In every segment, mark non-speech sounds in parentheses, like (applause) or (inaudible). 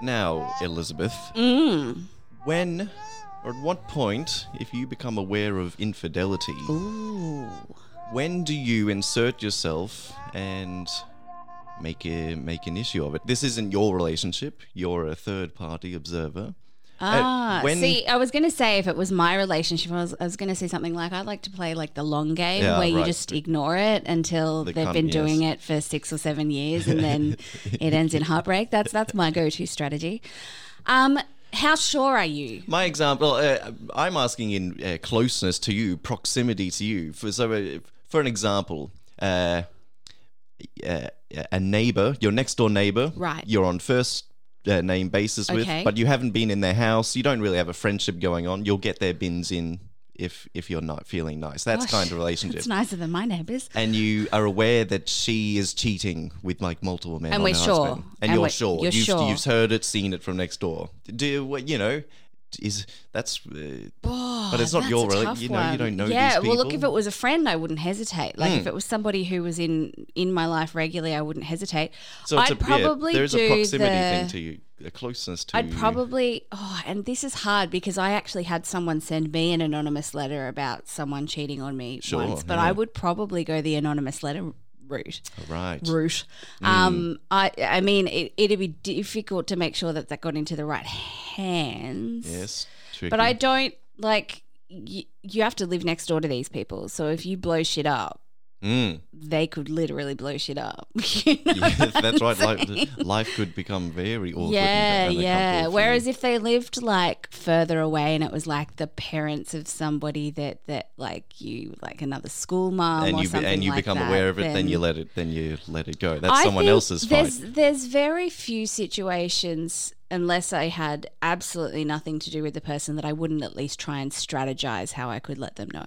Now, Elizabeth, Mm. when or at what point, if you become aware of infidelity, Ooh. when do you insert yourself and make a make an issue of it? This isn't your relationship. You're a third party observer. Ah, when- see, I was going to say if it was my relationship, I was, was going to say something like I'd like to play like the long game Yeah, where you just ignore it until The they've cunt, been doing yes. it for six or seven years and then (laughs) it ends in heartbreak. That's that's my go-to strategy. Um, how sure are you? My example, uh, I'm asking in uh, closeness to you, proximity to you. For so, uh, for an example, uh, uh, a neighbor, your next door neighbor, Right. You're on first uh, name basis with, but you haven't been in their house. You don't really have a friendship going on. You'll get their bins in if if you're not feeling nice. That's Gosh, kind of relationship. It's nicer than my neighbours. And you are aware that she is cheating with like multiple men, And on we're sure. husband. and, And you're sure. you're you've, sure. you've heard it, seen it from next door. Do you know? Is that's uh, but it's not your a rela- you know you don't know Yeah, well, look, if. Hmm. it was a friend, I wouldn't hesitate. Like if it was somebody who was in in my life regularly, I wouldn't hesitate. so it's I'd a, yeah, probably there's a proximity the, thing to you, a closeness to. I'd probably oh, and this is hard because I actually had someone send me an anonymous letter about someone cheating on me Sure, once, but yeah. I would probably go the anonymous letter route. right. Route. Mm. Um, I I mean, it, it'd be difficult to make sure that that got into the right hands. Yes, tricky. But I don't like. Y- you have to live next door to these people, so if you blow shit up, Mm. they could literally blow shit up. (laughs) You know Yeah, that's right. Life, life could become very awkward. Yeah, yeah. Whereas you. if they lived like further away and it was like the parents of somebody that that like you like another school mom and or you something and you like become that, aware of it, then, you let it then you let it go. That's I someone else's fight. there's, There's very few situations, unless I had absolutely nothing to do with the person, that I wouldn't at least try and strategize how I could let them know.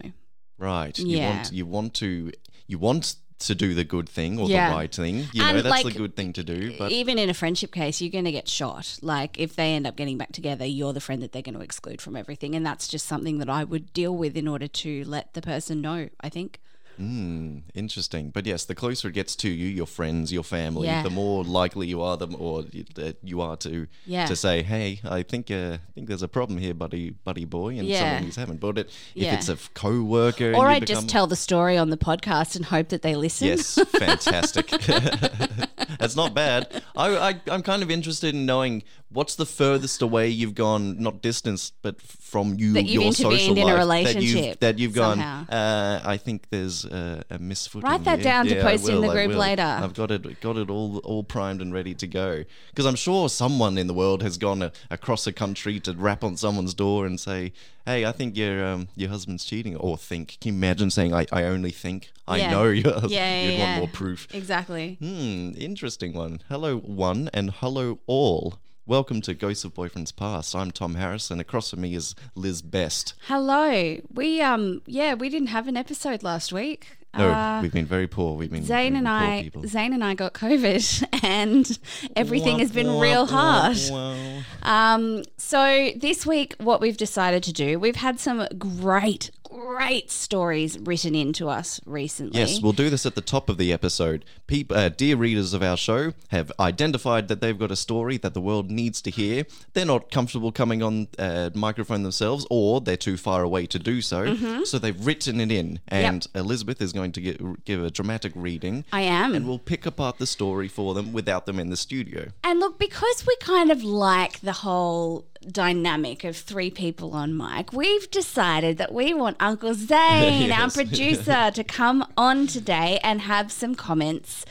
Right. You Yeah. want you want to you want to do the good thing or Yeah. the right thing. You know, And, that's the good thing to do. But Even in a friendship case, you're going to get shot. Like if they end up getting back together, you're the friend that they're going to exclude from everything, and that's just something that I would deal with in order to let the person know. I think. Mm, interesting. But yes, the closer it gets to you, your friends, your family, Yeah. the more likely you are, the more you, that you are to Yeah. to say, "Hey, I think uh, I think there's a problem here, buddy, buddy boy," and Yeah. something is happening. But it, if Yeah. it's a co-worker, Or I become, just tell the story on the podcast and hope that they listen. Yes, (laughs) fantastic. (laughs) That's not bad. I, I, I'm kind of interested in knowing what's the furthest away you've gone, not distance, but from you, That you've your social in a life, that you've, relationship that you've gone. Uh, I think there's uh, a misfooting. Write that here." down to Yeah, I post in the group later. I've got it, got it all, all primed and ready to go. Because I'm sure someone in the world has gone a, across a country to rap on someone's door and say, "Hey, I think your um, your husband's cheating," or think. Can you imagine saying, "I, I only think." I Yeah. know your husband. Yeah, yeah, You'd yeah. want more proof. Exactly. Hmm, interesting one. Hello, one, and hello, all. Welcome to Ghosts of Boyfriends Past. I'm Tom Harris, and across from me is Liz Best. Hello. We um yeah, we didn't have an episode last week. No, Uh, we've been very poor. We've been Zane and poor I people. Zane and I got COVID (laughs) and everything has been real hard. Um so this week what we've decided to do, we've had some great great stories written into us recently. Yes, we'll do this at the top of the episode. Peop uh, dear readers of our show have identified that they've got a story that the world needs to hear. They're not comfortable coming on uh, microphone themselves, or they're too far away to do so. Mm-hmm. So they've written it in, and Elizabeth is going to get, give a dramatic reading. I am. and we'll pick apart the story for them without them in the studio. And look, because we kind of like the whole dynamic of three people on mic, we've decided that we want Uncle (laughs) Zane, our producer, (laughs) to come on today and have some comments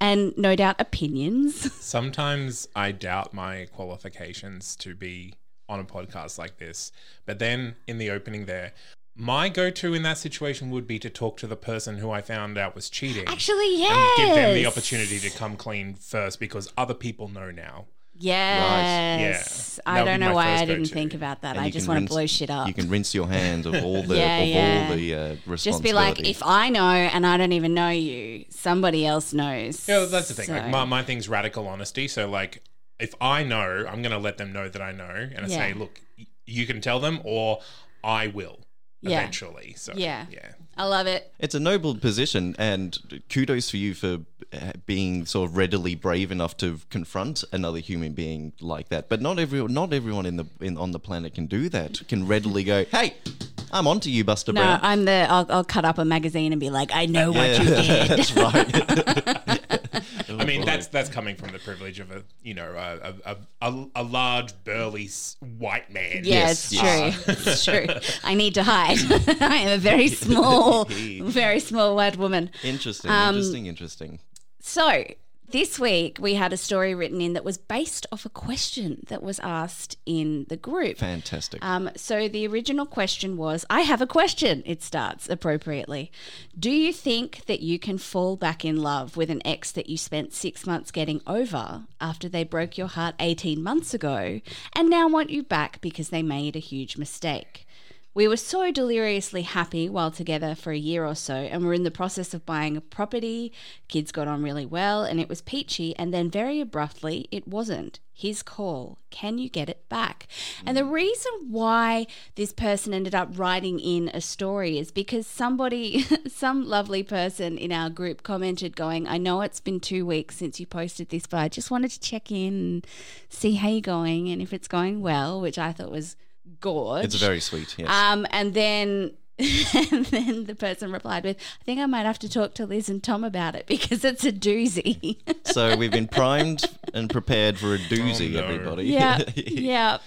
and no doubt opinions. (laughs) Sometimes I doubt my qualifications to be on a podcast like this. But then in the opening there, my go to in that situation would be to talk to the person who I found out was cheating. Actually, yes. And give them the opportunity to come clean first because other people know now. Yes. Yeah. I That don't know why I first didn't go-to. think about that. And I just can want to blow shit up. You can rinse your hands of all (laughs) the Yeah, of yeah. all the uh, responsibility. just be like, if I know and I don't even know you, somebody else knows. Yeah, that's the thing. Like my, my thing's radical honesty. So like if I know, I'm gonna let them know that I know and I say, look, y- you can tell them or I will Yeah. eventually. So Yeah. yeah. I love it. It's a noble position, and kudos for you for uh, being sort of readily brave enough to confront another human being like that. But not everyone, not everyone in the in, on the planet can do that. Can readily go, "Hey, I'm onto you, Buster No, Brown." I'm the. I'll, I'll cut up a magazine and be like, I know what Yeah, you did. (laughs) that's right. (laughs) (laughs) (laughs) I mean, that's that's coming from the privilege of a you know a a, a, a large burly white man. Yeah, Yes, it's yes. true. It's true. I need to hide. (laughs) I am a very (laughs) small, very small white woman. interesting, Um, interesting, interesting. So this week we had a story written in that was based off a question that was asked in the group. Fantastic. Um, so the original question was I have a question, it starts appropriately. Do you think that you can fall back in love with an ex that you spent six months getting over after they broke your heart 18 months ago and now want you back because they made a huge mistake? We were so deliriously happy while together for a year or so, and we're in the process of buying a property. Kids got on really well, and it was peachy, and then very abruptly, it wasn't. His call. Can you get it back? And the mm. reason why this person ended up writing in a story is because somebody, (laughs) some lovely person in our group commented, going, I know it's been two weeks since you posted this, but I just wanted to check in and see how you're going and if it's going well, which I thought was gorge. it's very sweet. Yes. Um, and then. (laughs) and then the person replied with, I think I might have to talk to Liz and Tom about it because it's a doozy. (laughs) so we've been primed and prepared for a doozy, Oh, no. everybody. yeah. (laughs) yeah.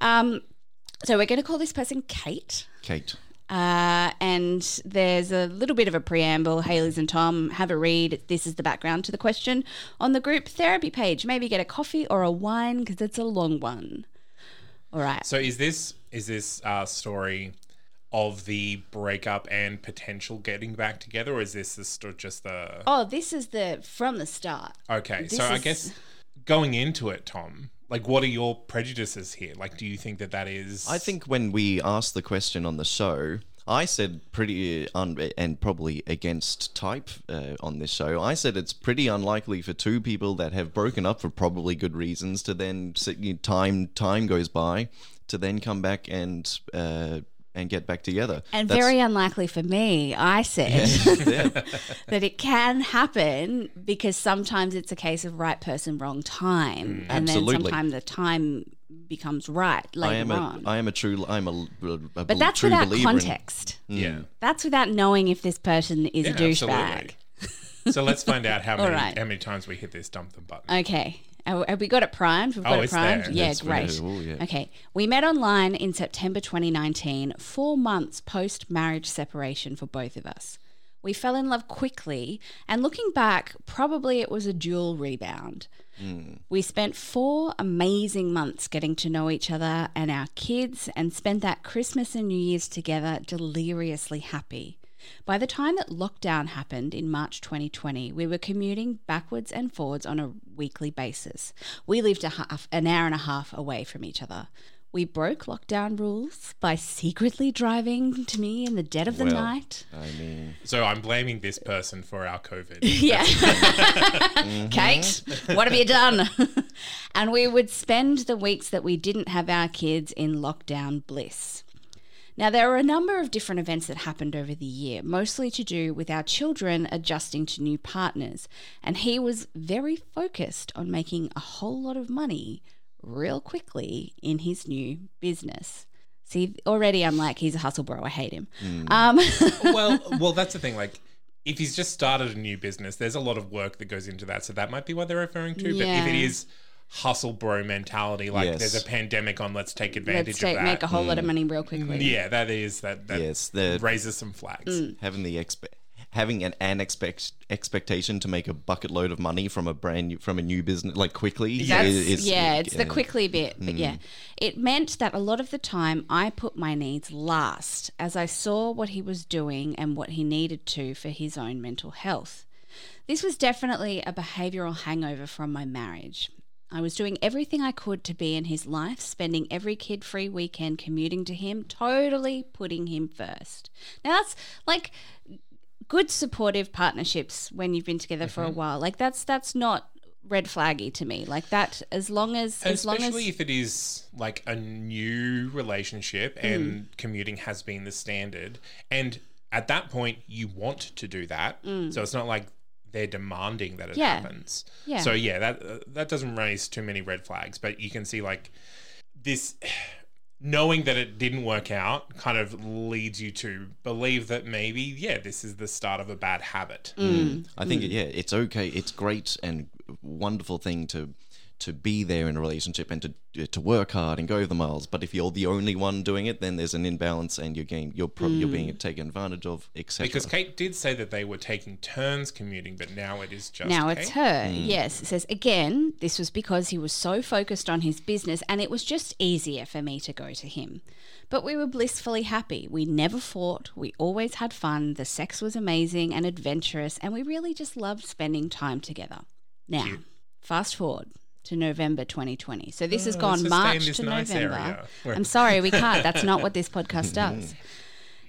Um, so we're going to call this person Kate. Kate. Uh, and there's a little bit of a preamble. Hey, Liz and Tom, have a read. This is the background to the question on the group therapy page. Maybe get a coffee or a wine because it's a long one. All right. So is this is this uh, story of the breakup and potential getting back together, or is this the sto- just the Oh, this is the from the start. okay? this So I is- guess going into it, Tom, like what are your prejudices here? Like, do you think that that is? I think when we asked the question on the show, I said pretty un- and probably against type uh, on this show. I said it's pretty unlikely for two people that have broken up for probably good reasons to then time time goes by to then come back and uh, and get back together. And That's- very unlikely for me, I said yeah. (laughs) that it can happen because sometimes it's a case of right person, wrong time. and then absolutely. sometimes the time becomes right later I am a on. I am a true I'm a, a but that's true without believer in- context. Mm. yeah. That's without knowing if this person is Yeah, a douchebag. (laughs) so let's find out how (laughs) many right. how many times we hit this dump them button. Okay. Have have we got it primed? We've got Oh, it it's primed? there. Yeah, Yes, great. do. Oh, yeah. Okay. We met online in September 2019, four months post marriage separation for both of us. We fell in love quickly, and looking back, probably it was a dual rebound. Mm. We spent four amazing months getting to know each other and our kids, and spent that Christmas and New Year's together deliriously happy. By the time that lockdown happened in March 2020, we were commuting backwards and forwards on a weekly basis. We lived a half, an hour and a half away from each other. We broke lockdown rules by secretly driving to me in the dead of the Well, night. I mean, So I'm blaming this person for our COVID. (laughs) Yeah. Kate, (laughs) mm-hmm. what have you done? (laughs) and we would spend the weeks that we didn't have our kids in lockdown bliss. Now, there are a number of different events that happened over the year, mostly to do with our children adjusting to new partners, and he was very focused on making a whole lot of money real quickly in his new business. See, already I'm like, he's a hustle bro. I hate him. Hmm. Um, (laughs) well, well, that's the thing. Like, if he's just started a new business, there's a lot of work that goes into that. So that might be what they're referring to. But if it is hustle bro mentality, like Yes. there's a pandemic on, let's take advantage let's of take, that. make a whole lot of hmm. money real quickly. yeah, that is that. that Yes, the- raises some flags. Mm. having the expe- having an, an expect expectation to make a bucket load of money from a brand new from a new business like quickly That's, is- is- yeah, it's the quickly bit. But mm. yeah, it meant that a lot of the time I put my needs last as I saw what he was doing and what he needed to for his own mental health. This was definitely a behavioral hangover from my marriage. I was doing everything I could to be in his life, spending every kid free weekend commuting to him, totally putting him first. Now, that's like good supportive partnerships when you've been together for a Mm-hmm. while. Like that's that's not red flaggy to me. Like that as long as as long Especially as if it is like a new relationship Hmm. and commuting has been the standard. And at that point, you want to do that. So it's not like they're demanding that it. Yeah. happens. Yeah. So yeah, that uh, that doesn't raise too many red flags, but you can see like this knowing that it didn't work out kind of leads you to believe that maybe yeah, this is the start of a bad habit. Mm. I think yeah, it's okay. It's great and wonderful thing to to be there in a relationship and to to work hard and go the miles. But if you're the only one doing it, then there's an imbalance and you're getting you're pro- you're Mm. being taken advantage of, etc. Because Kate did say that they were taking turns commuting, but now it is just now Kate. it's her. Yes, it says again, this was because he was so focused on his business and it was just easier for me to go to him. But we were blissfully happy. We never fought. We always had fun. The sex was amazing and adventurous and we really just loved spending time together. Now, fast forward to November 2020. So this has Oh, gone let's just stay in March to nice November. area I'm sorry, we can't. That's not what this podcast (laughs) mm-hmm. does.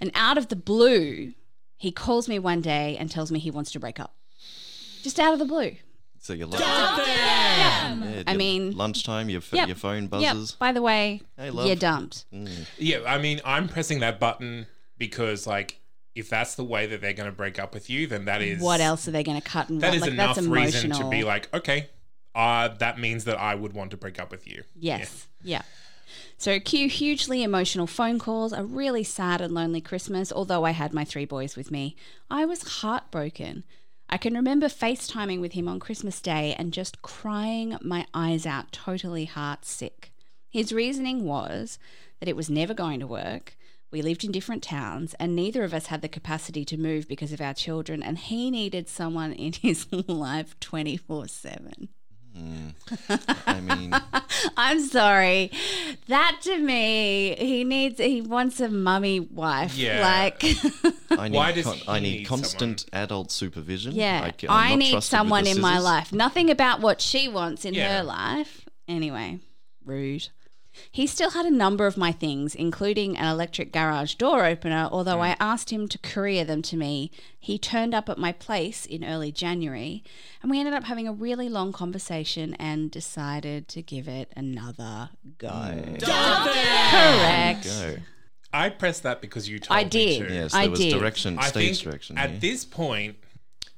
And out of the blue, he calls me one day and tells me he wants to break up. Just out of the blue. so you're like, yeah, I mean- lunchtime, your, Yep. your phone Yep. buzzes. By the way, Hey, you're mm. dumped. Yeah, I mean, I'm pressing that button because, like, if that's the way that they're going to break up with you, then that is What else are they going to cut and That run? is like, enough that's reason to be like, okay, uh, that means that I would want to break up with you. Yes. Yeah. So cue hugely emotional phone calls, a really sad and lonely Christmas, although I had my three boys with me. I was heartbroken. I can remember FaceTiming with him on Christmas Day and just crying my eyes out, totally heart sick. His reasoning was that it was never going to work. We lived in different towns, and neither of us had the capacity to move because of our children, and he needed someone in his (laughs) life 24 7. Mm. I mean, (laughs) I'm sorry. That to me, he needs, he wants a mummy wife. Yeah. Like, (laughs) I need Why does con- he I need need constant adult supervision. yeah, I'm I need someone in my life. Nothing about what she wants in Yeah. her life. Anyway, rude. He still had a number of my things, including an electric garage door opener, although mm. I asked him to courier them to me. He turned up at my place in early January, and we ended up having a really long conversation and decided to give it another go. Mm. Correct. Go. I pressed that because you told I me did. to. Yes, I there was did. direction, I stage think direction. at yeah. this point,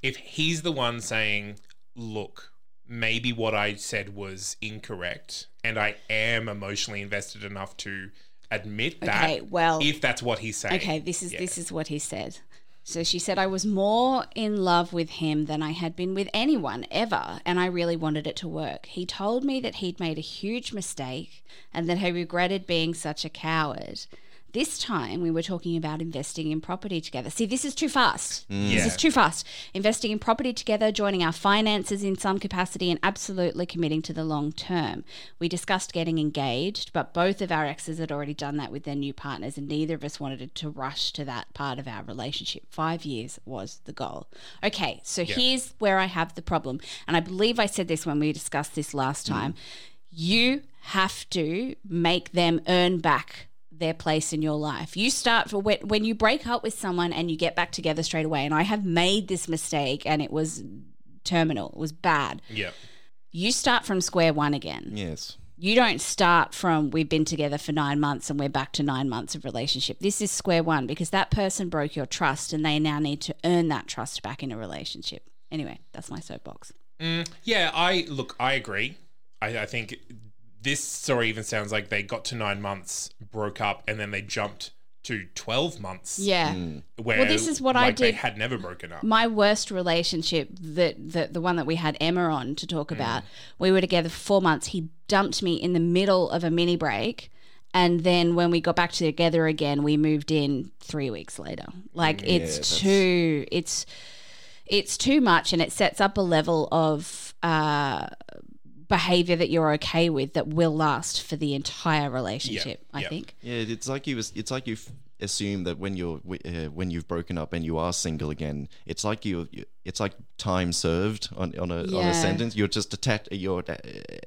if he's the one saying, "Look, maybe what I said was incorrect," and I am emotionally invested enough to admit that, Okay, well- if that's what he's saying, Okay, this is Yeah. this is what he said. So she said I was more in love with him than I had been with anyone ever, and I really wanted it to work. He told me that he'd made a huge mistake and that he regretted being such a coward. This time we were talking about investing in property together. See, this is too fast. This Yeah. is too fast. Investing in property together, joining our finances in some capacity, and absolutely committing to the long term. We discussed getting engaged, but both of our exes had already done that with their new partners, and neither of us wanted to rush to that part of our relationship. Five years was the goal. Okay, so here's where I have the problem. And I believe I said this when we discussed this last mm. time. You have to make them earn back their place in your life. You start for when, when you break up with someone and you get back together straight away. And I have made this mistake and it was terminal, it was bad. yeah, You start from square one again. yes. You don't start from we've been together for nine months and we're back to nine months of relationship. This is square one because that person broke your trust and they now need to earn that trust back in a relationship. Anyway, that's my soapbox. Mm, yeah, I look. I agree. I, I think this story even sounds like they got to nine months, broke up, and then they jumped to twelve months. Yeah. Where, Well, this is what I like, They did- had never broken up. my worst relationship that, that the one that we had Emma on to talk about we were together for four months he dumped me in the middle of a mini break and then when we got back together again we moved in three weeks later like it's too it's it's too much and it sets up a level of uh behavior that you're okay with that will last for the entire relationship i yeah. think Yeah, it's like you. It's like you assume that when you're uh, when you've broken up and you are single again, it's like you. you- It's like time served on on a on a sentence. You're just atta- You're uh,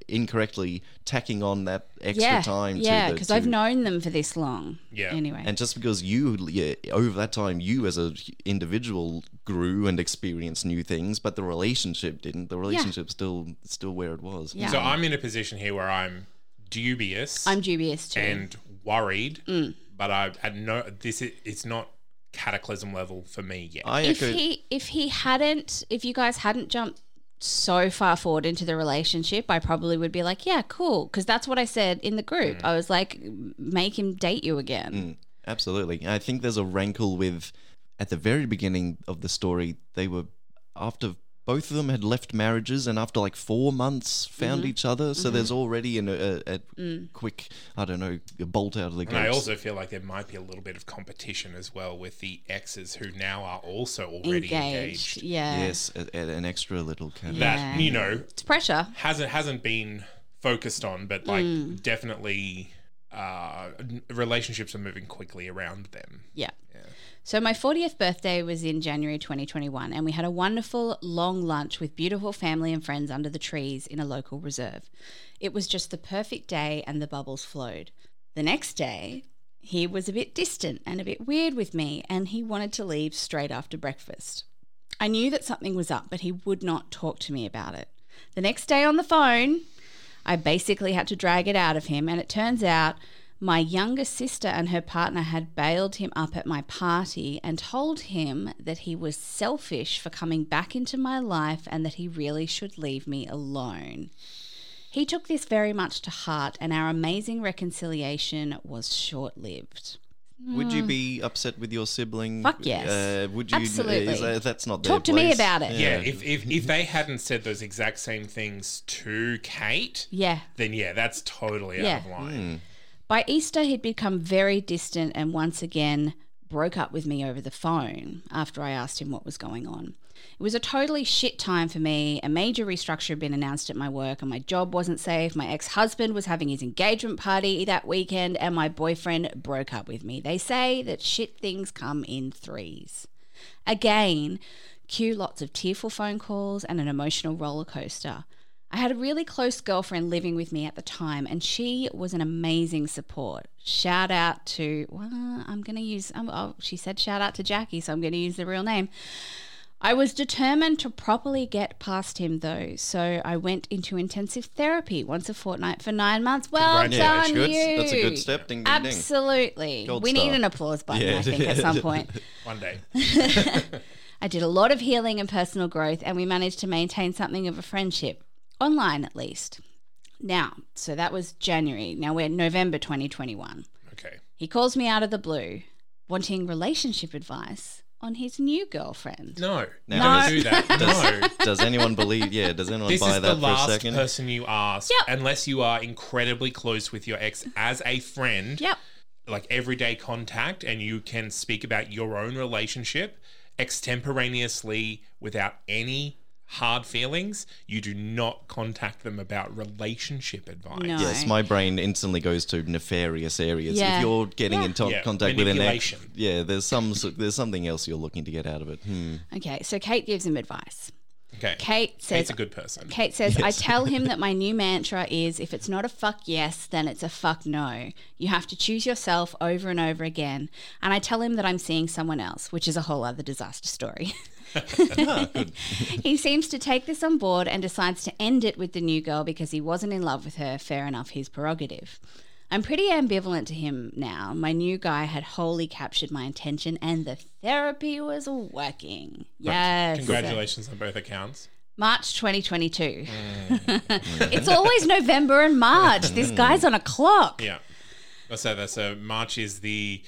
incorrectly tacking on that extra yeah time. yeah to because i've known them for this long Yeah. anyway And just because you, yeah, over that time, you as a individual grew and experienced new things, but the relationship didn't. The relationship still still where it was. Yeah. So I'm in a position here where I'm dubious i'm dubious too and worried, Mm. But I at no this is it's not cataclysm level for me yet. I if echo. he if he hadn't if you guys hadn't jumped so far forward into the relationship i probably would be like yeah cool because that's what i said in the group Mm. i was like make him date you again Absolutely. I think there's a rankle with at the very beginning of the story, they were after both of them had left marriages and after like four months found Mm-hmm. each other. So there's already an, a, a Mm. quick, I don't know, a bolt out of the and I also feel like there might be a little bit of competition as well with the exes who now are also already engaged. engaged. yeah yes, a, a- an extra little kind of. Yeah. That you know it's pressure hasn't hasn't been focused on, but like Mm. definitely uh, relationships are moving quickly around them. Yeah. So my 40th birthday was in January 2021 and we had a wonderful long lunch with beautiful family and friends under the trees in a local reserve. It was just the perfect day and the bubbles flowed. The next day, he was a bit distant and a bit weird with me and he wanted to leave straight after breakfast. I knew that something was up, but he would not talk to me about it. The next day on the phone, I basically had to drag it out of him, and it turns out my younger sister and her partner had bailed him up at my party and told him that he was selfish for coming back into my life and that he really should leave me alone. He took this very much to heart, and our amazing reconciliation was short lived. Would you be upset with your sibling? Mm. Fuck yes. Uh, would you? Absolutely. Is that, that's not their Talk to me about it. Yeah, if, if if they hadn't said those exact same things to Kate, Yeah. then yeah, that's totally Yeah. out of line. By Easter, he'd become very distant and once again broke up with me over the phone after I asked him what was going on. It was a totally shit time for me. A major restructure had been announced at my work, and my job wasn't safe. My ex husband was having his engagement party that weekend, and my boyfriend broke up with me. They say that shit things come in threes. Again, cue lots of tearful phone calls and an emotional roller coaster. I had a really close girlfriend living with me at the time, and she was an amazing support. Shout out to, well, I'm going to use, um, oh, she said shout out to Jackie, so I'm going to use the real name. I was determined to properly get past him though, so I went into intensive therapy once a fortnight for nine months. Well done, Congratulations. you. That's a good step. Ding, ding, ding. Absolutely. Gold we need an applause button, Yeah. I think, at some point. (laughs) One day. (laughs) I did a lot of healing and personal growth, and we managed to maintain something of a friendship, online at least. Now, so that was January. Now we're November 2021. Okay. He calls me out of the blue, wanting relationship advice on his new girlfriend. No, Now, don't do that. (laughs) No. Does anyone believe? Yeah. Does anyone This buy is that for a last second? person you ask, Yep. unless you are incredibly close with your ex as a friend, Yep. like everyday contact, and you can speak about your own relationship extemporaneously without any hard feelings. You do not contact them about relationship advice. No. Yes, my brain instantly goes to nefarious areas. Yeah. If you're getting Yeah. in to- Yeah, contact with an ex, yeah, there's some there's something else you're looking to get out of it. Hmm. Okay, so Kate gives him advice. Okay. Kate says, Kate's a good person. Kate says, I tell him that (laughs) my new mantra is if it's not a fuck yes, then it's a fuck no. You have to choose yourself over and over again. And I tell him that I'm seeing someone else, which is a whole other disaster story. (laughs) Ah, (laughs) he seems to take this on board and decides to end it with the new girl because he wasn't in love with her. Fair enough, his prerogative. I'm pretty ambivalent to him now. My new guy had wholly captured my attention and the therapy was working. Yes. Congratulations on both accounts. March 2022. (laughs) it's always November and March. This guy's on a clock. Yeah. So that's so March is the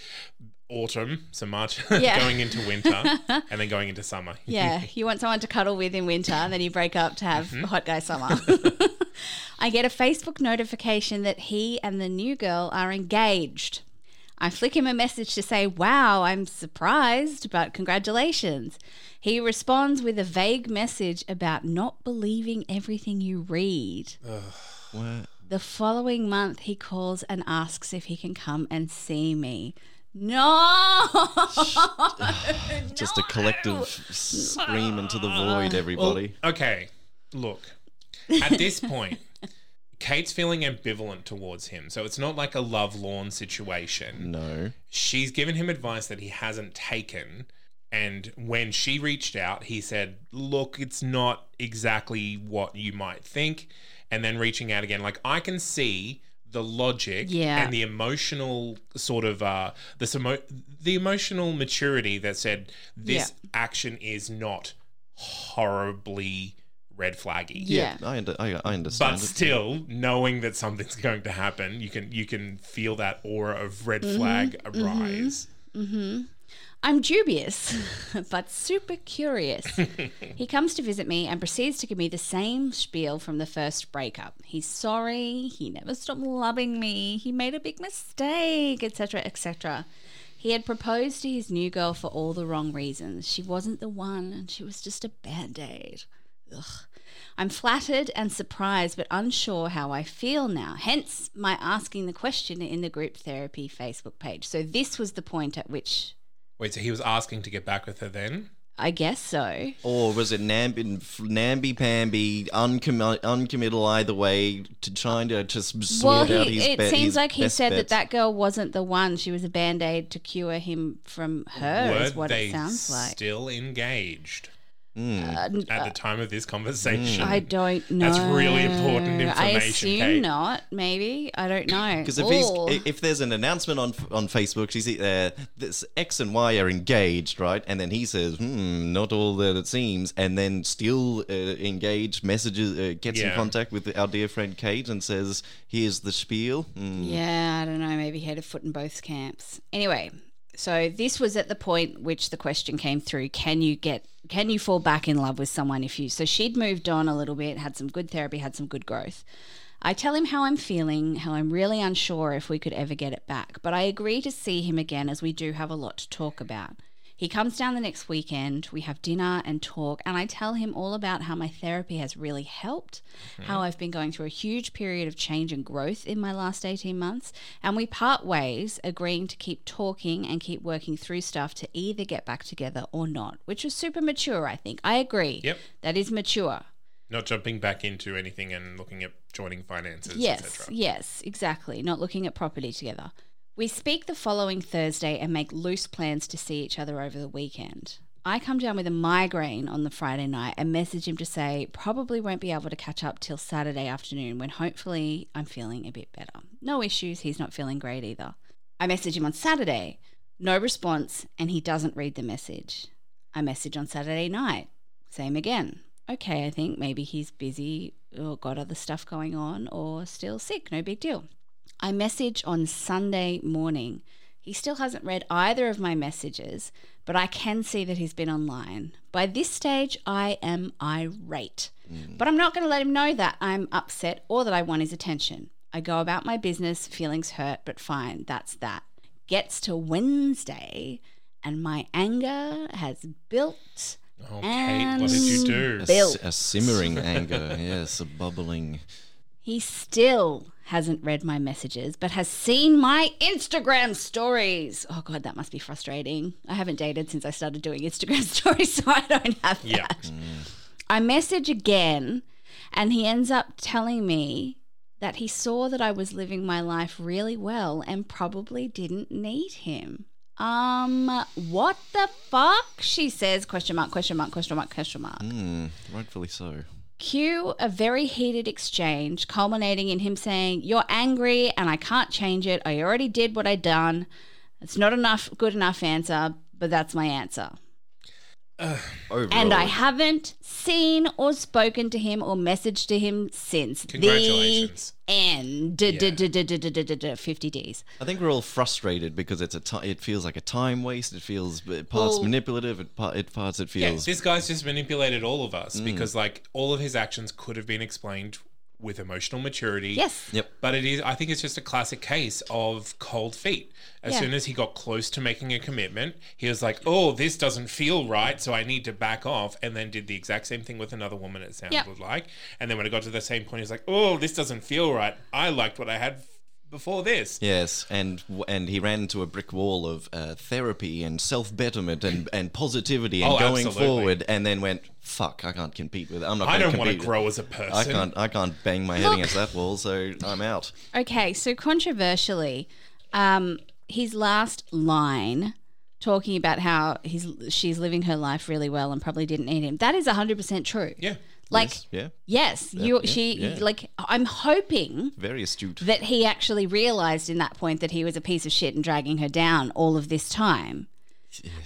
autumn, so March (laughs) Yeah. going into winter, (laughs) and then going into summer. (laughs) Yeah, you want someone to cuddle with in winter, and then you break up to have mm-hmm. hot guy summer. I get a Facebook notification that he and the new girl are engaged. I flick him a message to say, Wow, I'm surprised, but congratulations. He responds with a vague message about not believing everything you read. What? The following month, he calls and asks if he can come and see me. No! (laughs) Just a collective scream into the void, everybody. Okay, look. At this point, Kate's feeling ambivalent towards him, so it's not like a love lawn situation. no. She's given him advice that he hasn't taken. And when she reached out, he said, Look, it's not exactly what you might think. And then reaching out again, like I can see the logic Yeah. and the emotional sort of uh the emo- the emotional maturity that said this action is not horribly red flaggy. Yeah. I, under, I, I understand. But it. still, knowing that something's going to happen, you can you can feel that aura of red Mm-hmm. flag arise. I'm dubious, (laughs) but super curious. (laughs) he comes to visit me and proceeds to give me the same spiel from the first breakup. He's sorry, he never stopped loving me, he made a big mistake, etc., etc. He had proposed to his new girl for all the wrong reasons. She wasn't the one, and she was just a band aid. Ugh. I'm flattered and surprised, but unsure how I feel now. Hence, my asking the question in the group therapy Facebook page. So, this was the point at which Wait, so he was asking to get back with her then? I guess so. Or was it namby, namby pamby, uncommi- uncommittal either way, to trying to just sort Well, out he, his it bet- seems his like he best said that bets? that girl wasn't the one. She was a band aid to cure him from her, Were is what they it sounds like. still engaged Hmm. Uh, at the time of this conversation? I don't know. That's really important I information, assume Kate. not. Maybe I don't know. Because if Or- he's, if there's an announcement on on Facebook, she's there. This X and Y are engaged, right? And then he says, "Hmm, not all that it seems," and then still uh, engaged, messages, uh, gets in contact with our dear friend Kate and says, "Here's the spiel." Hmm. Yeah, I don't know. Maybe he had a foot in both camps. Anyway, so this was at the point which the question came through: Can you get? Can you fall back in love with someone if you? So she'd moved on a little bit, had some good therapy, had some good growth. I tell him how I'm feeling, how I'm really unsure if we could ever get it back, but I agree to see him again as we do have a lot to talk about. He comes down the next weekend, we have dinner and talk, and I tell him all about how my therapy has really helped, mm-hmm. how I've been going through a huge period of change and growth in my last 18 months, and we part ways, agreeing to keep talking and keep working through stuff to either get back together or not, which was super mature, I think. I agree. Yep. That is mature. Not jumping back into anything and looking at joining finances, Yes, yes, exactly. Not looking at property together. We speak the following Thursday and make loose plans to see each other over the weekend. I come down with a migraine on the Friday night and message him to say probably won't be able to catch up till Saturday afternoon when hopefully I'm feeling a bit better. No issues, he's not feeling great either. I message him on Saturday, no response, and he doesn't read the message. I message on Saturday night, same again. Okay, I think maybe he's busy or got other stuff going on or still sick, no big deal. I message on Sunday morning. He still hasn't read either of my messages, but I can see that he's been online. By this stage, I am irate. Mm. But I'm not going to let him know that I'm upset or that I want his attention. I go about my business, feelings hurt, but fine, that's that. Gets to Wednesday, and my anger has built. Oh, Kate, what did you do? A, Bill. s- a simmering anger, (laughs) yes, a bubbling. He still hasn't read my messages, but has seen my Instagram stories. Oh, God, that must be frustrating. I haven't dated since I started doing Instagram (laughs) stories, so I don't have Yeah. that. I message again, and he ends up telling me that he saw that I was living my life really well and probably didn't need him. Um, what the fuck? She says, question mark, question mark, question mark, question mark. Hmm, rightfully so. Cue a very heated exchange, culminating in him saying, You're angry and I can't change it. I already did what I'd done. It's not enough, good enough answer, but that's my answer. And I haven't seen or spoken to him or messaged to him since. Congratulations. The end. Yeah. 50 days. I think we're all frustrated because it's a t- it feels like a time waste. It feels it parts well, manipulative. It, par- it parts it feels. Yeah, this guy's just manipulated all of us mm. because like all of his actions could have been explained with emotional maturity. Yes. Yep. But it is I think it's just a classic case of cold feet. As Yeah. soon as he got close to making a commitment, he was like, "Oh, this doesn't feel right, so I need to back off." And then did the exact same thing with another woman it sounded Yep. like. And then when it got to the same point, he was like, "Oh, this doesn't feel right. I liked what I had f- before this." Yes, and and he ran into a brick wall of uh, therapy and self betterment and, and positivity and Oh, going absolutely. forward, and then went, "Fuck, I can't compete with. It. I'm not. I gonna don't want to grow as a person. I can't. I can't bang my head Look. against that wall, so I'm out." Okay, so controversially, um, his last line talking about how he's she's living her life really well and probably didn't need him. That is 100% true. Yeah. Like Yes, yeah, yes, you yeah, she yeah. like I'm hoping very astute. that he actually realized in that point that he was a piece of shit and dragging her down all of this time.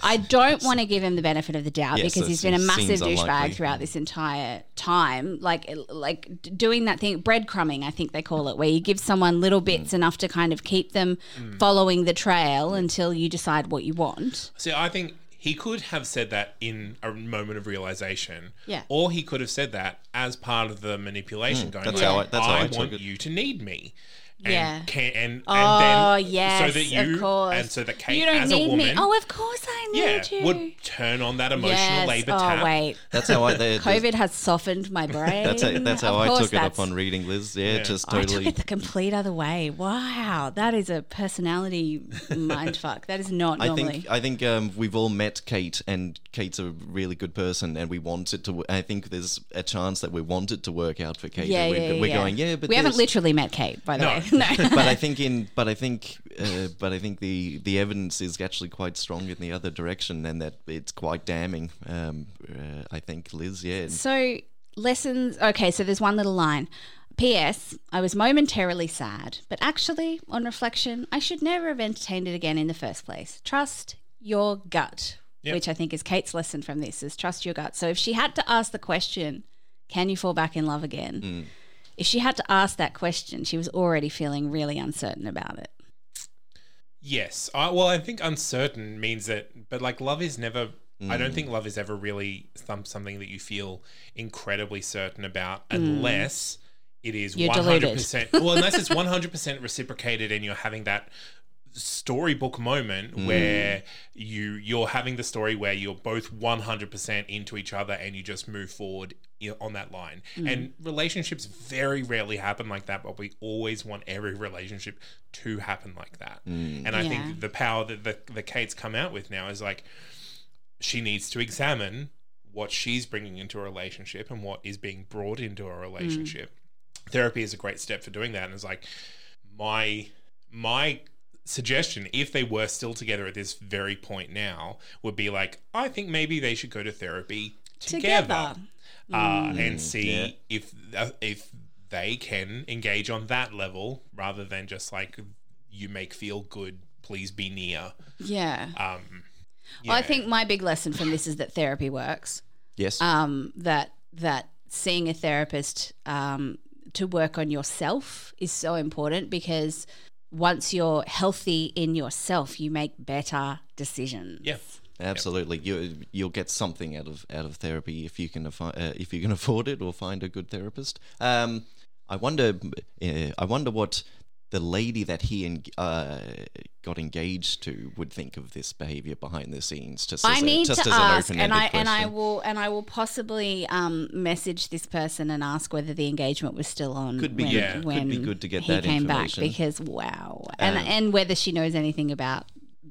I don't want to give him the benefit of the doubt Yes, because he's been a massive douchebag unlikely. throughout this entire time. Like, like doing that thing, breadcrumbing, I think they call it, where you give someone little bits enough to kind of keep them following the trail until you decide what you want. See, I think he could have said that in a moment of realization. Yeah. Or he could have said that as part of the manipulation going, Hmm, that's like, how I- that's how I took want you to need me. And Yeah. Can, and, and Oh then, yes, so that you, of course. And so that Kate, you don't as need a woman, me. Oh, of course I need yeah, you. would turn on that emotional yes. labor oh tap. wait, That's how I. the- the- COVID has softened my (laughs) brain. That's how, that's how Of I took it up on reading Liz. Yeah, Yeah. just totally I took it the complete other way. Wow, that is a personality mindfuck. That is not (laughs) I normally. think I think um, we've all met Kate, and Kate's a really good person, and we want it to. I think there's a chance that we want it to work out for Kate. yeah, and yeah, we're, we're yeah. going, yeah, but we haven't literally met Kate, by the No. way. (laughs) No, but I think in, but I think, uh, but I think the the evidence is actually quite strong in the other direction, and that it's quite damning. Um, uh, I think Liz, yeah, So lessons. Okay, so there's one little line. P.S. I was momentarily sad, but actually, on reflection, I should never have entertained it again in the first place. Trust your gut, Yep. which I think is Kate's lesson from this: is trust your gut. So if she had to ask the question, "Can you fall back in love again?" If she had to ask that question, she was already feeling really uncertain about it. Yes. I, well, I think uncertain means that, but like love is never. I Mm. don't think love is ever really some, something that you feel incredibly certain about, unless it is Mm. You're one deluded. hundred percent. Well, unless it's (laughs) one hundred percent reciprocated, and you're having that storybook moment Mm. where you you're having the story where you're both 100% into each other and you just move forward on that line. Hmm. And relationships very rarely happen like that but we always want every relationship to happen like that. Hmm. And i Yeah. think the power that the, the kate's come out with now is like she needs to examine what she's bringing into a relationship and what is being brought into a relationship. Hmm. Therapy is a great step for doing that and it's like my my suggestion if they were still together at this very point now would be like i think maybe they should go to therapy together, Together. Uh, and see yeah. if uh, if they can engage on that level rather than just like you make feel good please be near Yeah. um Well, I think my big lesson from this is that therapy works. yes, um, that that seeing a therapist um, to work on yourself is so important because once you're healthy in yourself, you make better decisions. yeah absolutely. You you'll get something out of out of therapy if you can affi- uh, if you can (laughs) afford it or find a good therapist. Um, I wonder. Uh, I wonder what the lady that he en- uh, got engaged to would think of this behavior behind the scenes. Just I as a, need just to as an ask, and open-ended I and I will and I will possibly um, message this person and ask whether the engagement was still on. Could be when, good. Yeah. Could be good to get he that came back information. because wow, and Um, and whether she knows anything about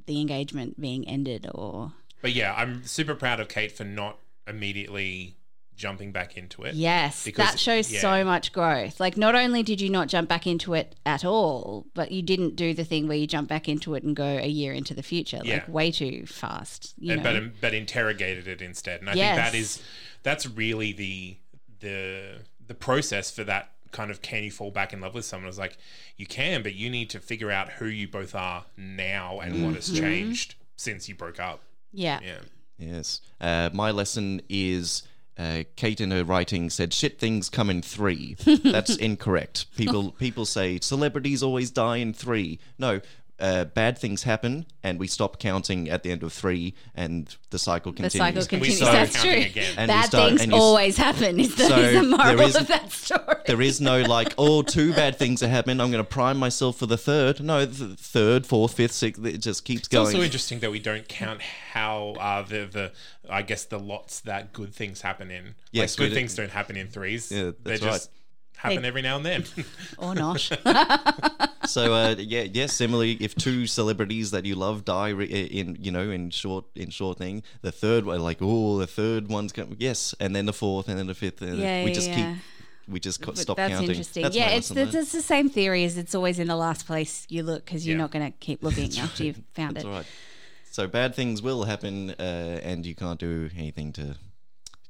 the engagement being ended or But yeah, I'm super proud of Kate for not immediately jumping back into it. Yes, Because- that shows yeah. so much growth. Like, not only did you not jump back into it at all, but you didn't do the thing where you jump back into it and go a year into the future, Yeah. like way too fast. You and- know? but but interrogated it instead. And I Yes. think that is that's really the the the process for that kind of can you fall back in love with someone is like you can, but you need to figure out who you both are now and what has changed since you broke up. yeah. Yeah. Yes. Uh, my lesson is uh, Kate in her writing said shit things come in three. (laughs) That's incorrect. People people say celebrities always die in three. No. Uh, bad things happen, and we stop counting at the end of three, and the cycle The continues. cycle continues. start That's true. again. Bad start- things and you s- always happen. Is the, So is the moral is- of that story? There is no like, (laughs) oh, two bad things are happening. I'm going to prime myself for the third. No, the third, fourth, fifth, sixth. It just keeps It's going. It's also interesting that we don't count how uh, the the I guess the lots that good things happen in. Yes, like, good things don't happen in threes. Yeah, they that's just happen every now and then. (laughs) or not. (laughs) So uh, yeah, yeah. Similarly, if two celebrities that you love die re- in, you know, in short, in short thing, the third one, like, oh, the third one's coming. Yes, and then the fourth, and then the fifth. And Yeah, we yeah, just yeah. keep, we just co- But stop that's counting. interesting. That's yeah, it's, it's it's the same theory as it's always in the last place you look because you're Yeah. not going to keep (laughs) looking after you've found That's it. all right. So bad things will happen, uh, and you can't do anything to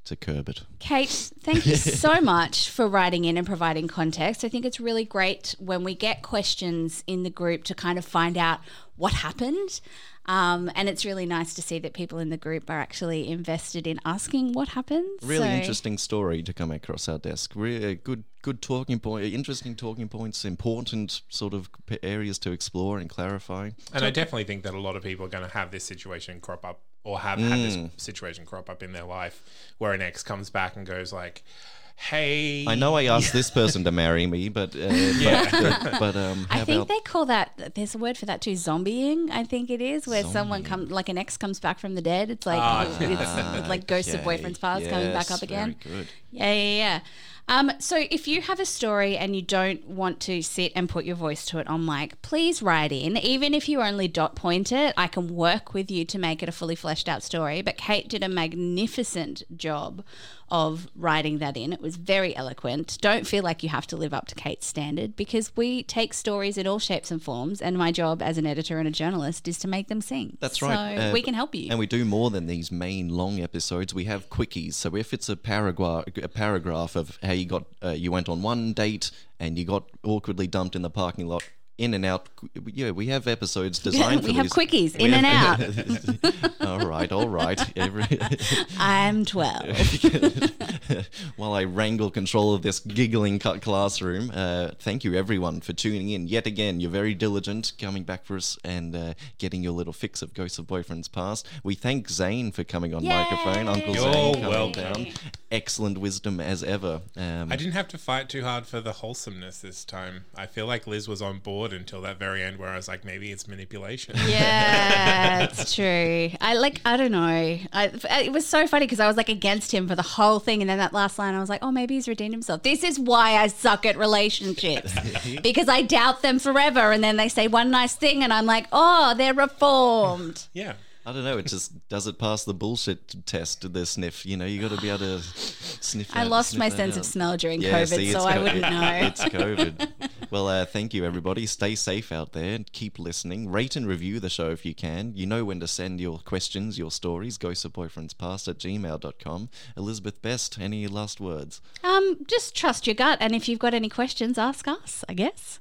to curb it. Kate, thank you (laughs) so much for writing in and providing context. I think it's really great when we get questions in the group to kind of find out what happened. Um, and it's really nice to see that people in the group are actually invested in asking what happened. Really So- interesting story to come across our desk. Really good, good talking point. Interesting talking points. Important sort of areas to explore and clarify. And I definitely think that a lot of people are going to have this situation crop up or have had Mm. this situation crop up in their life where an ex comes back and goes like, "Hey, I know I asked this (laughs) person to marry me, but uh, Yeah. but, but, but um, how I think about they call that. There's a word for that too. Zombieing, I think it is, where someone comes, like an ex comes back from the dead. It's like Ah, it's like ghosts of Okay, boyfriends past coming back yes, up again. Very good. Yeah, yeah, yeah. Um, so if you have a story and you don't want to sit and put your voice to it on mic, please write in. Even if you only dot point it, I can work with you to make it a fully fleshed out story. But Kate did a magnificent job of writing that in. It was very eloquent. Don't feel like you have to live up to Kate's standard because we take stories in all shapes and forms, and my job as an editor and a journalist is to make them sing. That's so right. Uh, we can help you. And we do more than these main long episodes. We have quickies. So if it's a paragraph, a paragraph of how you got, uh, you went on one date and you got awkwardly dumped in the parking lot. In and out, yeah. We have episodes (laughs) designed for we have these. quickies, We in and (laughs) out. all right, all right. (laughs) Every, I'm (laughs) 12. (laughs) while I wrangle control of this giggling cu- classroom, uh, thank you everyone for tuning in yet again. You're very diligent coming back for us and uh, getting your little fix of Ghosts of Boyfriends Past. We thank Zane for coming on microphone. Uncle You're Zane coming welcome. down. Excellent wisdom as ever. Um, I didn't have to fight too hard for the wholesomeness this time. I feel like Liz was on board until that very end, where I was like, maybe it's manipulation. Yeah, it's true. I like. I don't know. I, it was so funny because I was like against him for the whole thing, and then that last line, I was like, "Oh, maybe he's redeemed himself." This is why I suck at relationships (laughs) because I doubt them forever, and then they say one nice thing, and I'm like, "Oh, they're reformed." yeah. I don't know. It just (laughs) does it pass the bullshit test? The sniff. You know, you got to be able to (sighs) sniff. I that- lost sniff my that sense out. of smell during Yeah, COVID, see, so it's I wouldn't (laughs) know. It's COVID. (laughs) well, uh, thank you, everybody. Stay safe out there and keep listening. Rate and review the show if you can. You know when to send your questions, your stories. Ghostofboyfriendspast at gmail.com. Elizabeth Best, any last words? Um, just trust your gut, and if you've got any questions, ask us. I guess.